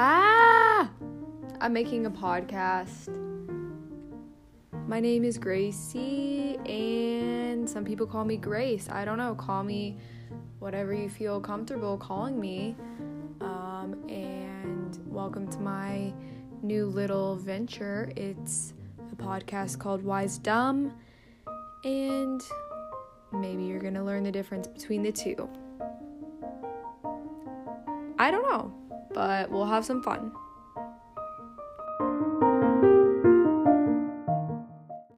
Ah! I'm making a podcast. My name is Gracie, and some people call me Grace. I don't know. Call me whatever you feel comfortable calling me. Um, and welcome to my new little venture. It's a podcast called Wise Dumb, and maybe you're gonna learn the difference between the two. I don't know but we'll have some fun.